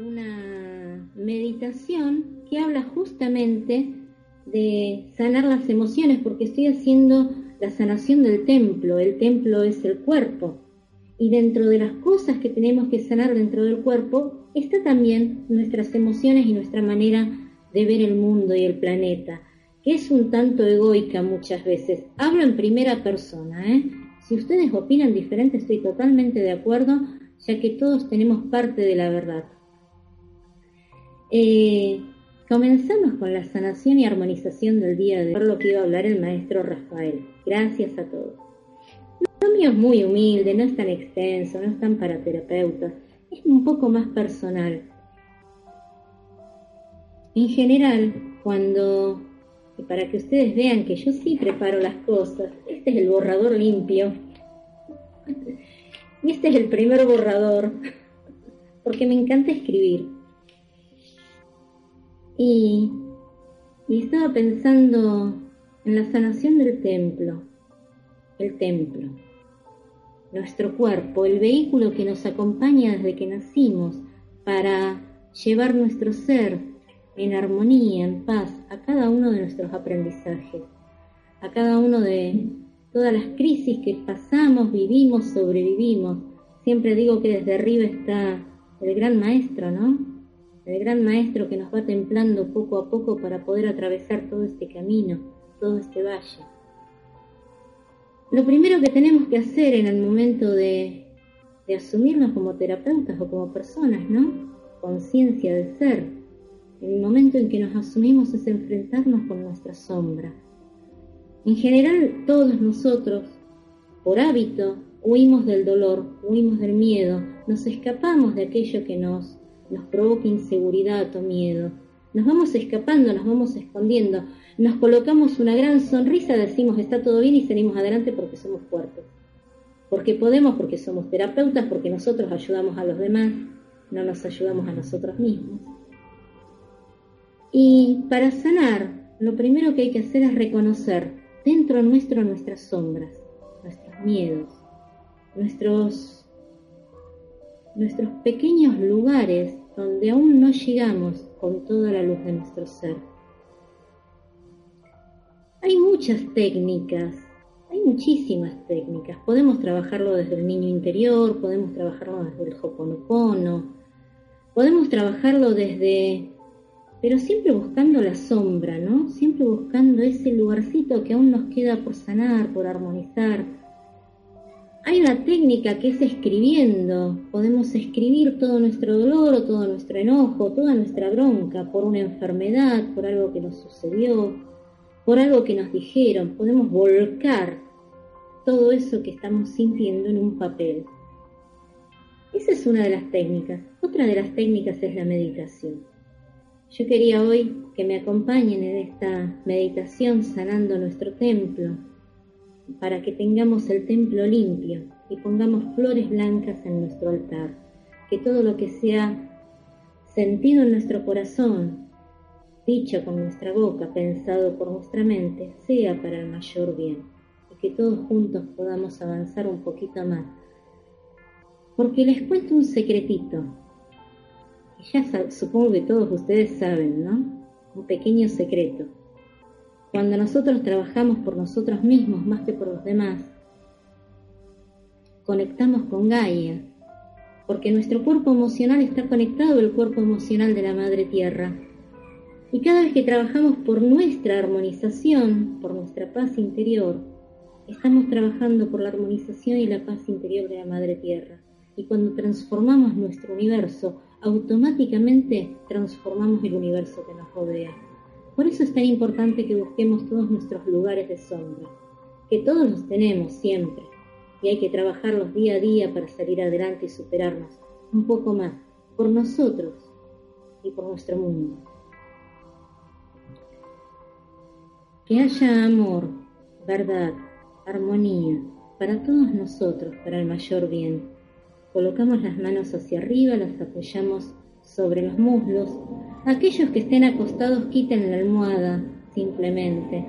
una meditación que habla justamente de sanar las emociones, porque estoy haciendo la sanación del templo. El templo es el cuerpo. Y dentro de las cosas que tenemos que sanar dentro del cuerpo está también nuestras emociones y nuestra manera de ver el mundo y el planeta, que es un tanto egoica muchas veces. Hablo en primera persona, ¿eh? Si ustedes opinan diferente, estoy totalmente de acuerdo, ya que todos tenemos parte de la verdad. Eh, comenzamos con la sanación y armonización del día de hoy, lo que iba a hablar el maestro Rafael. Gracias a todos. Lo mío es muy humilde, no es tan extenso, no es tan para terapeutas, es un poco más personal. En general, cuando y para que ustedes vean que yo sí preparo las cosas. Este es el borrador limpio. Y este es el primer borrador, porque me encanta escribir. Y, estaba pensando en la sanación del templo, el templo, nuestro cuerpo, el vehículo que nos acompaña desde que nacimos para llevar nuestro ser en armonía, en paz, a cada uno de nuestros aprendizajes, a cada uno de todas las crisis que pasamos, vivimos, sobrevivimos. Siempre digo que desde arriba está el gran maestro, ¿no? El gran maestro que nos va templando poco a poco para poder atravesar todo este camino, todo este valle. Lo primero que tenemos que hacer en el momento de, de asumirnos como terapeutas o como personas, ¿no? Conciencia de ser, el momento en que nos asumimos es enfrentarnos con nuestra sombra. En general, todos nosotros, por hábito, huimos del dolor, huimos del miedo, nos escapamos de aquello que nos, nos provoca inseguridad o miedo. Nos vamos escapando, nos vamos escondiendo, nos colocamos una gran sonrisa, decimos está todo bien y salimos adelante porque somos fuertes. Porque podemos, porque somos terapeutas, porque nosotros ayudamos a los demás, no nos ayudamos a nosotros mismos. Y para sanar, lo primero que hay que hacer es reconocer dentro nuestro nuestras sombras, nuestros miedos, nuestros, nuestros pequeños lugares donde aún no llegamos con toda la luz de nuestro ser. Hay muchas técnicas, hay muchísimas técnicas. Podemos trabajarlo desde el niño interior, podemos trabajarlo desde el hoponopono, podemos trabajarlo desde pero siempre buscando la sombra, ¿no? Siempre buscando ese lugarcito que aún nos queda por sanar, por armonizar. Hay una técnica que es escribiendo. Podemos escribir todo nuestro dolor todo nuestro enojo, toda nuestra bronca por una enfermedad, por algo que nos sucedió, por algo que nos dijeron. Podemos volcar todo eso que estamos sintiendo en un papel. Esa es una de las técnicas. Otra de las técnicas es la meditación. Yo quería hoy que me acompañen en esta meditación sanando nuestro templo, para que tengamos el templo limpio y pongamos flores blancas en nuestro altar, que todo lo que sea sentido en nuestro corazón, dicho con nuestra boca, pensado por nuestra mente, sea para el mayor bien y que todos juntos podamos avanzar un poquito más. Porque les cuento un secretito, ya supongo que todos ustedes saben, ¿no? Un pequeño secreto. Cuando nosotros trabajamos por nosotros mismos más que por los demás, conectamos con Gaia, porque nuestro cuerpo emocional está conectado al cuerpo emocional de la Madre Tierra. Y cada vez que trabajamos por nuestra armonización, por nuestra paz interior, estamos trabajando por la armonización y la paz interior de la Madre Tierra. Y cuando transformamos nuestro universo automáticamente transformamos el universo que nos rodea. Por eso es tan importante que busquemos todos nuestros lugares de sombra, que todos los tenemos siempre, y hay que trabajarlos día a día para salir adelante y superarnos un poco más por nosotros y por nuestro mundo. Que haya amor, verdad, armonía para todos nosotros, para el mayor bien Colocamos las manos hacia arriba, las apoyamos sobre los muslos. Aquellos que estén acostados quiten la almohada simplemente.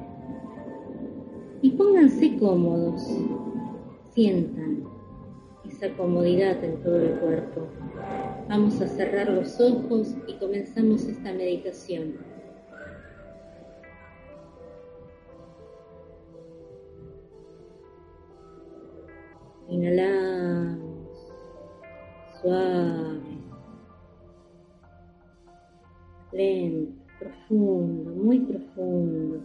Y pónganse cómodos. Sientan esa comodidad en todo el cuerpo. Vamos a cerrar los ojos y comenzamos esta meditación. Inhalamos suave, lento, profundo, muy profundo.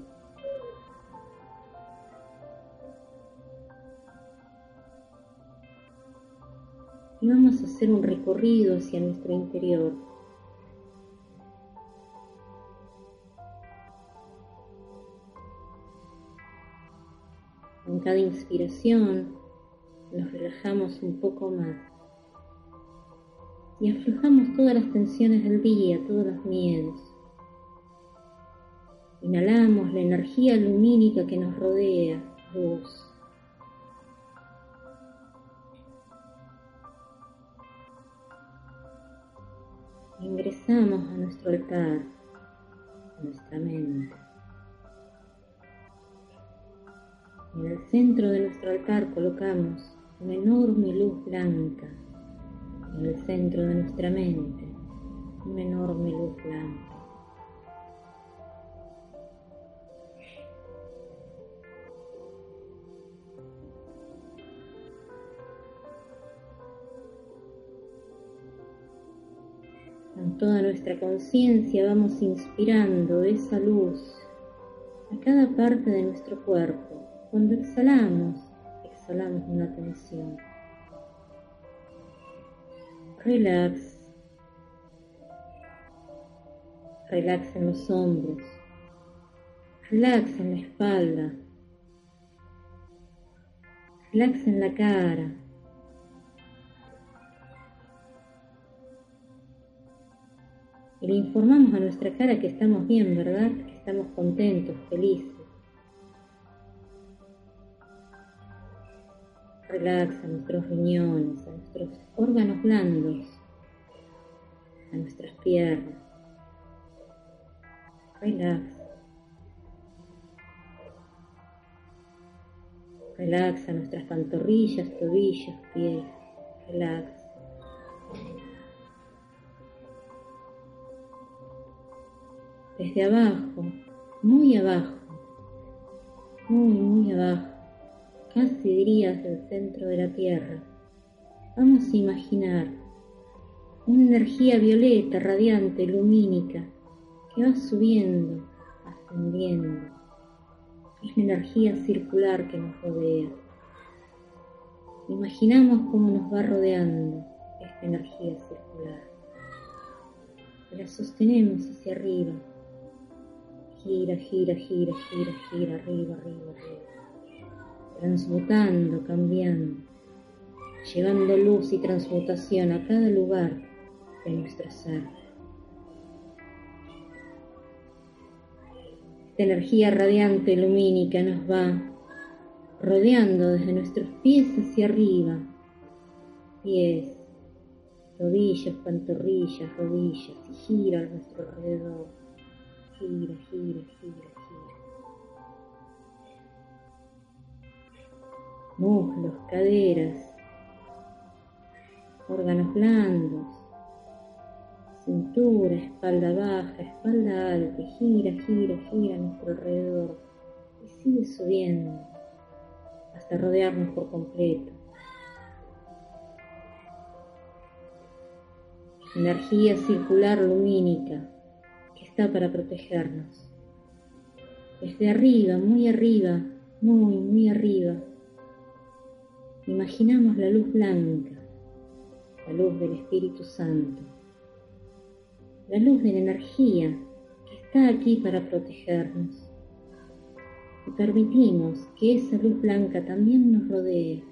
Y vamos a hacer un recorrido hacia nuestro interior. En cada inspiración nos relajamos un poco más y aflojamos todas las tensiones del día, todos los miedos. Inhalamos la energía lumínica que nos rodea, luz. Ingresamos a nuestro altar, a nuestra mente. En el centro de nuestro altar colocamos una enorme luz blanca en el centro de nuestra mente, una enorme luz blanca. Con toda nuestra conciencia vamos inspirando esa luz a cada parte de nuestro cuerpo. Cuando exhalamos, exhalamos una tensión. Relax. Relax en los hombros. Relax en la espalda. Relax en la cara. Y le informamos a nuestra cara que estamos bien, ¿verdad? Que estamos contentos, felices. Relaxa nuestros riñones, a nuestros órganos blandos, a nuestras piernas. Relax. Relaxa nuestras pantorrillas, tobillos, pies. Relax. Desde abajo, muy abajo, muy, muy abajo casi dirías el centro de la Tierra. Vamos a imaginar una energía violeta, radiante, lumínica, que va subiendo, ascendiendo. Es la energía circular que nos rodea. Imaginamos cómo nos va rodeando esta energía circular. La sostenemos hacia arriba. Gira, gira, gira, gira, gira, arriba, arriba, arriba transmutando, cambiando, llevando luz y transmutación a cada lugar de nuestro ser. Esta energía radiante lumínica nos va rodeando desde nuestros pies hacia arriba, pies, rodillas, pantorrillas, rodillas, y gira a nuestro alrededor, gira, gira, gira. Muslos, caderas, órganos blandos, cintura, espalda baja, espalda alta, gira, gira, gira a nuestro alrededor y sigue subiendo hasta rodearnos por completo. Energía circular lumínica que está para protegernos. Desde arriba, muy arriba, muy, muy arriba, Imaginamos la luz blanca, la luz del Espíritu Santo, la luz de la energía que está aquí para protegernos. Y permitimos que esa luz blanca también nos rodee.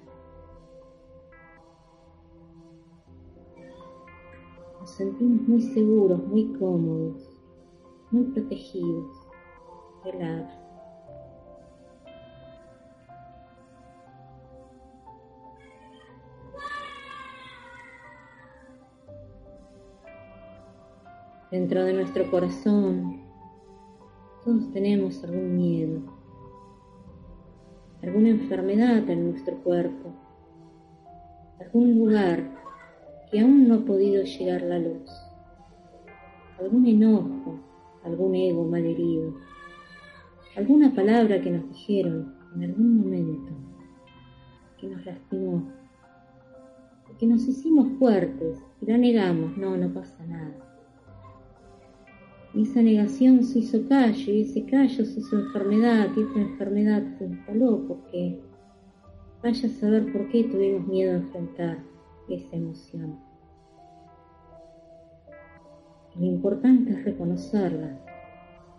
Nos sentimos muy seguros, muy cómodos, muy protegidos. Relax. Dentro de nuestro corazón. Todos tenemos algún miedo, alguna enfermedad en nuestro cuerpo. algún lugar que aún no ha podido llegar la luz, algún enojo, algún ego malherido, alguna palabra que nos dijeron en algún momento que nos lastimó, que nos hicimos fuertes y la negamos, no, no pasa nada. Y esa negación se hizo callo y ese callo se hizo enfermedad y esa enfermedad se instaló porque vaya a saber por qué tuvimos miedo a enfrentar esa emoción. Lo importante es reconocerla,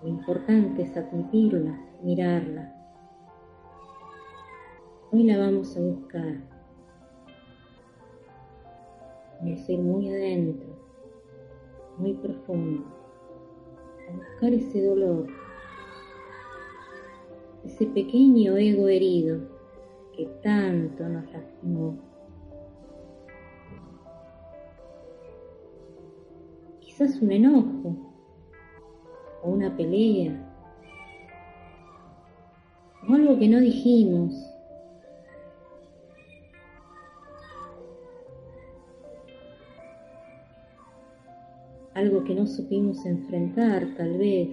lo importante es admitirla, mirarla. Hoy la vamos a buscar. Vamos muy adentro, muy profundo, a buscar ese dolor, ese pequeño ego herido que tanto nos lastimó. Quizás un enojo o una pelea o algo que no dijimos. Algo que no supimos enfrentar tal vez.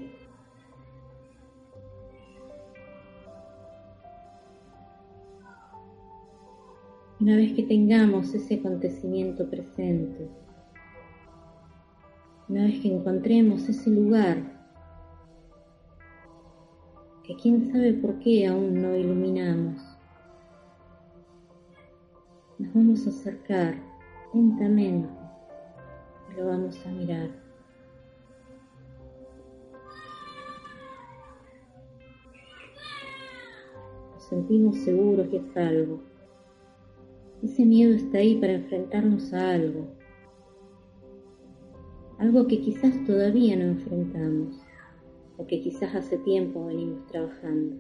Una vez que tengamos ese acontecimiento presente, una vez que encontremos ese lugar que quién sabe por qué aún no iluminamos, nos vamos a acercar lentamente lo vamos a mirar. Nos sentimos seguros y a salvo. Ese miedo está ahí para enfrentarnos a algo, algo que quizás todavía no enfrentamos o que quizás hace tiempo venimos trabajando.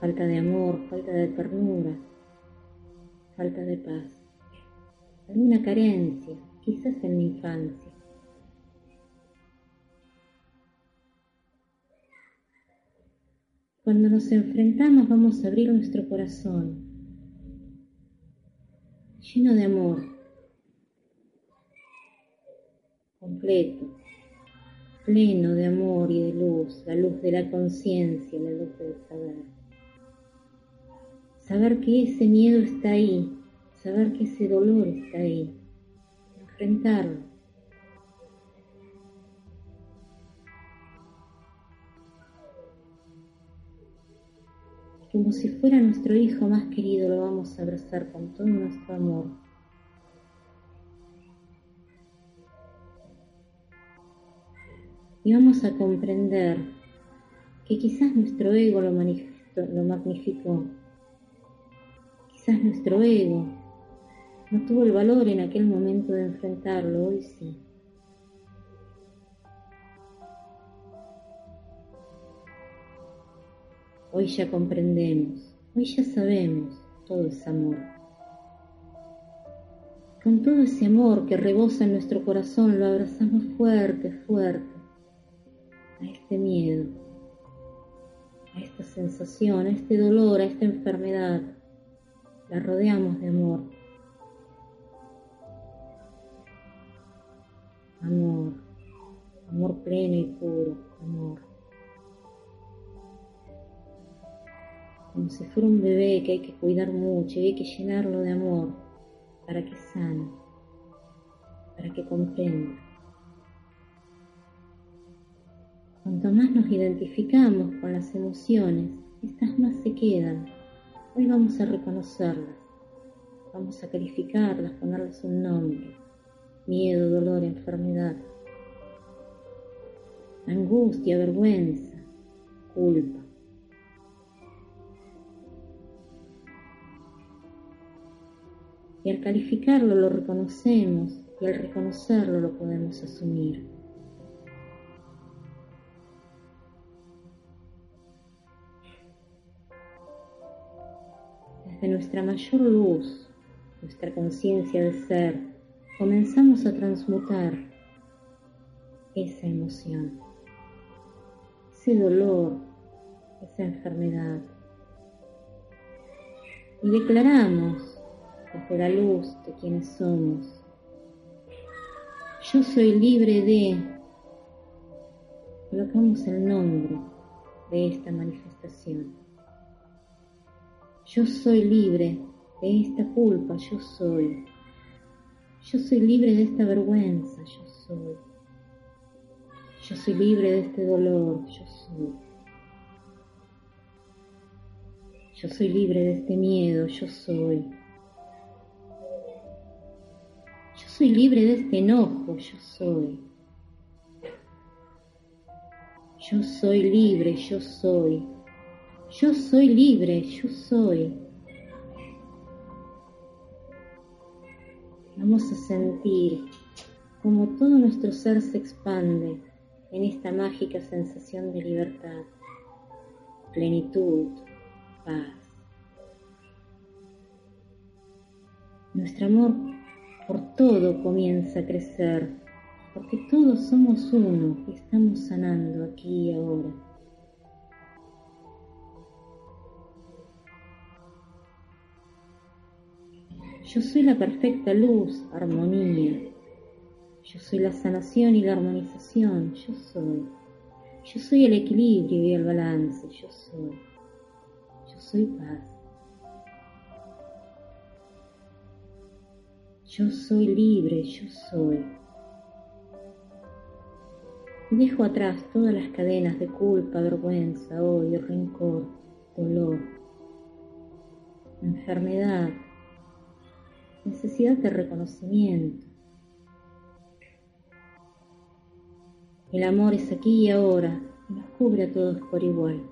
Falta de amor, falta de ternura, falta de paz, alguna carencia, quizás en la infancia. Cuando nos enfrentamos vamos a abrir nuestro corazón lleno de amor, completo, pleno de amor y de luz, la luz de la conciencia, la luz del saber. Saber que ese miedo está ahí, saber que ese dolor está ahí, enfrentarlo. Como si fuera nuestro hijo más querido, lo vamos a abrazar con todo nuestro amor y vamos a comprender que quizás nuestro ego lo, lo magnificó, quizás nuestro ego no tuvo el valor en aquel momento de enfrentarlo, hoy sí. Hoy ya comprendemos, hoy ya sabemos, todo es amor. Con todo ese amor que rebosa en nuestro corazón, lo abrazamos fuerte, fuerte a este miedo, a esta sensación, a este dolor, a esta enfermedad. La rodeamos de amor. Amor, amor pleno y puro, amor. Como si fuera un bebé que hay que cuidar mucho y hay que llenarlo de amor para que sane, para que comprenda. Cuanto más nos identificamos con las emociones, estas más se quedan. Hoy vamos a reconocerlas, vamos a calificarlas, ponerles un nombre. Miedo, dolor, enfermedad, angustia, vergüenza, culpa. Y al calificarlo lo reconocemos y al reconocerlo lo podemos asumir. de nuestra mayor luz, nuestra conciencia de ser, comenzamos a transmutar esa emoción, ese dolor, esa enfermedad. y declaramos desde la luz de quienes somos. Yo soy libre de, colocamos el nombre de esta manifestación. Yo soy libre de esta culpa, yo soy. Yo soy libre de esta vergüenza, yo soy. Yo soy libre de este dolor, yo soy. Yo soy libre de este miedo, yo soy. Yo soy libre de este enojo, yo soy. Yo soy libre, yo soy. Yo soy libre, yo soy. Vamos a sentir como todo nuestro ser se expande en esta mágica sensación de libertad, plenitud, paz. Nuestro amor por todo comienza a crecer, porque todos somos uno y estamos sanando aquí y ahora. Yo soy la perfecta luz, armonía. Yo soy la sanación y la armonización. Yo soy. Yo soy el equilibrio y el balance. Yo soy. Yo soy paz. Yo soy libre. Yo soy. Dejo atrás todas las cadenas de culpa, vergüenza, odio, rencor, dolor, enfermedad, necesidad de reconocimiento. El amor es aquí y ahora y nos cubre a todos por igual.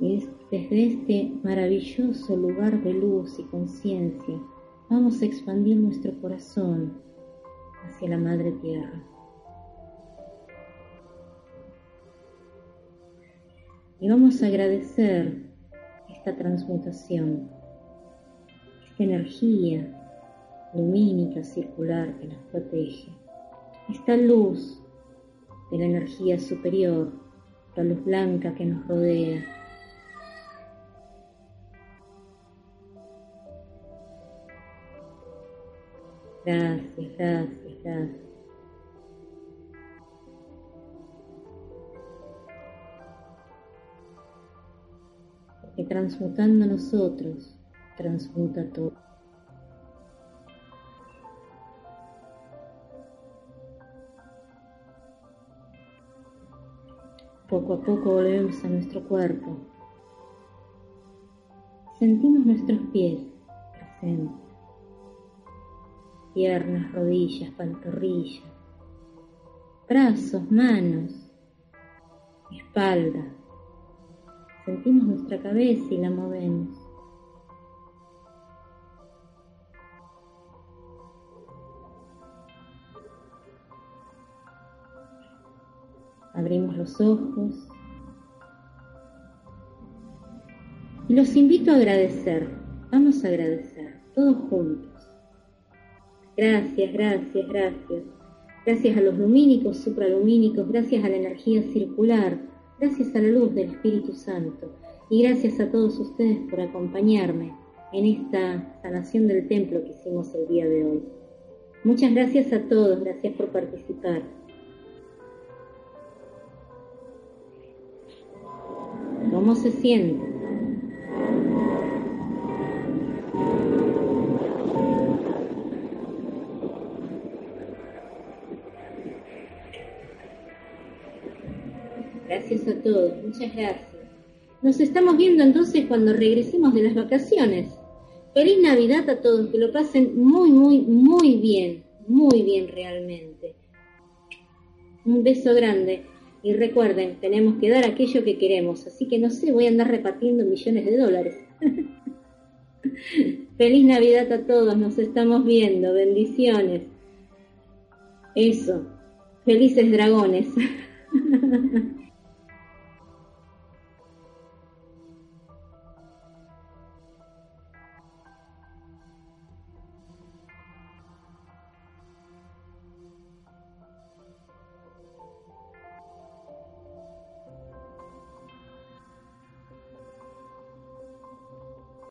Es desde este maravilloso lugar de luz y conciencia vamos a expandir nuestro corazón hacia la Madre Tierra. Y vamos a agradecer esta transmutación, esta energía lumínica circular que nos protege, esta luz de la energía superior, la luz blanca que nos rodea. Gracias, gracias, gracias. Transmutando nosotros, transmuta todo. Poco a poco volvemos a nuestro cuerpo. Sentimos nuestros pies presentes, piernas, rodillas, pantorrillas, brazos, manos, espalda, sentimos nuestra cabeza y la movemos. Abrimos los ojos y los invito a agradecer. Vamos a agradecer, todos juntos. Gracias, gracias, gracias. Gracias a los lumínicos, supralumínicos, gracias a la energía circular, gracias a la luz del Espíritu Santo y gracias a todos ustedes por acompañarme en esta sanación del templo que hicimos el día de hoy. Muchas gracias a todos, gracias por participar. ¿Cómo se siente? Gracias a todos, muchas gracias. Nos estamos viendo entonces cuando regresemos de las vacaciones. Feliz Navidad a todos, que lo pasen muy, muy, muy bien, muy bien realmente. Un beso grande y recuerden, tenemos que dar aquello que queremos, así que no sé, voy a andar repartiendo millones de dólares. Feliz Navidad a todos, nos estamos viendo, bendiciones. Eso, felices dragones.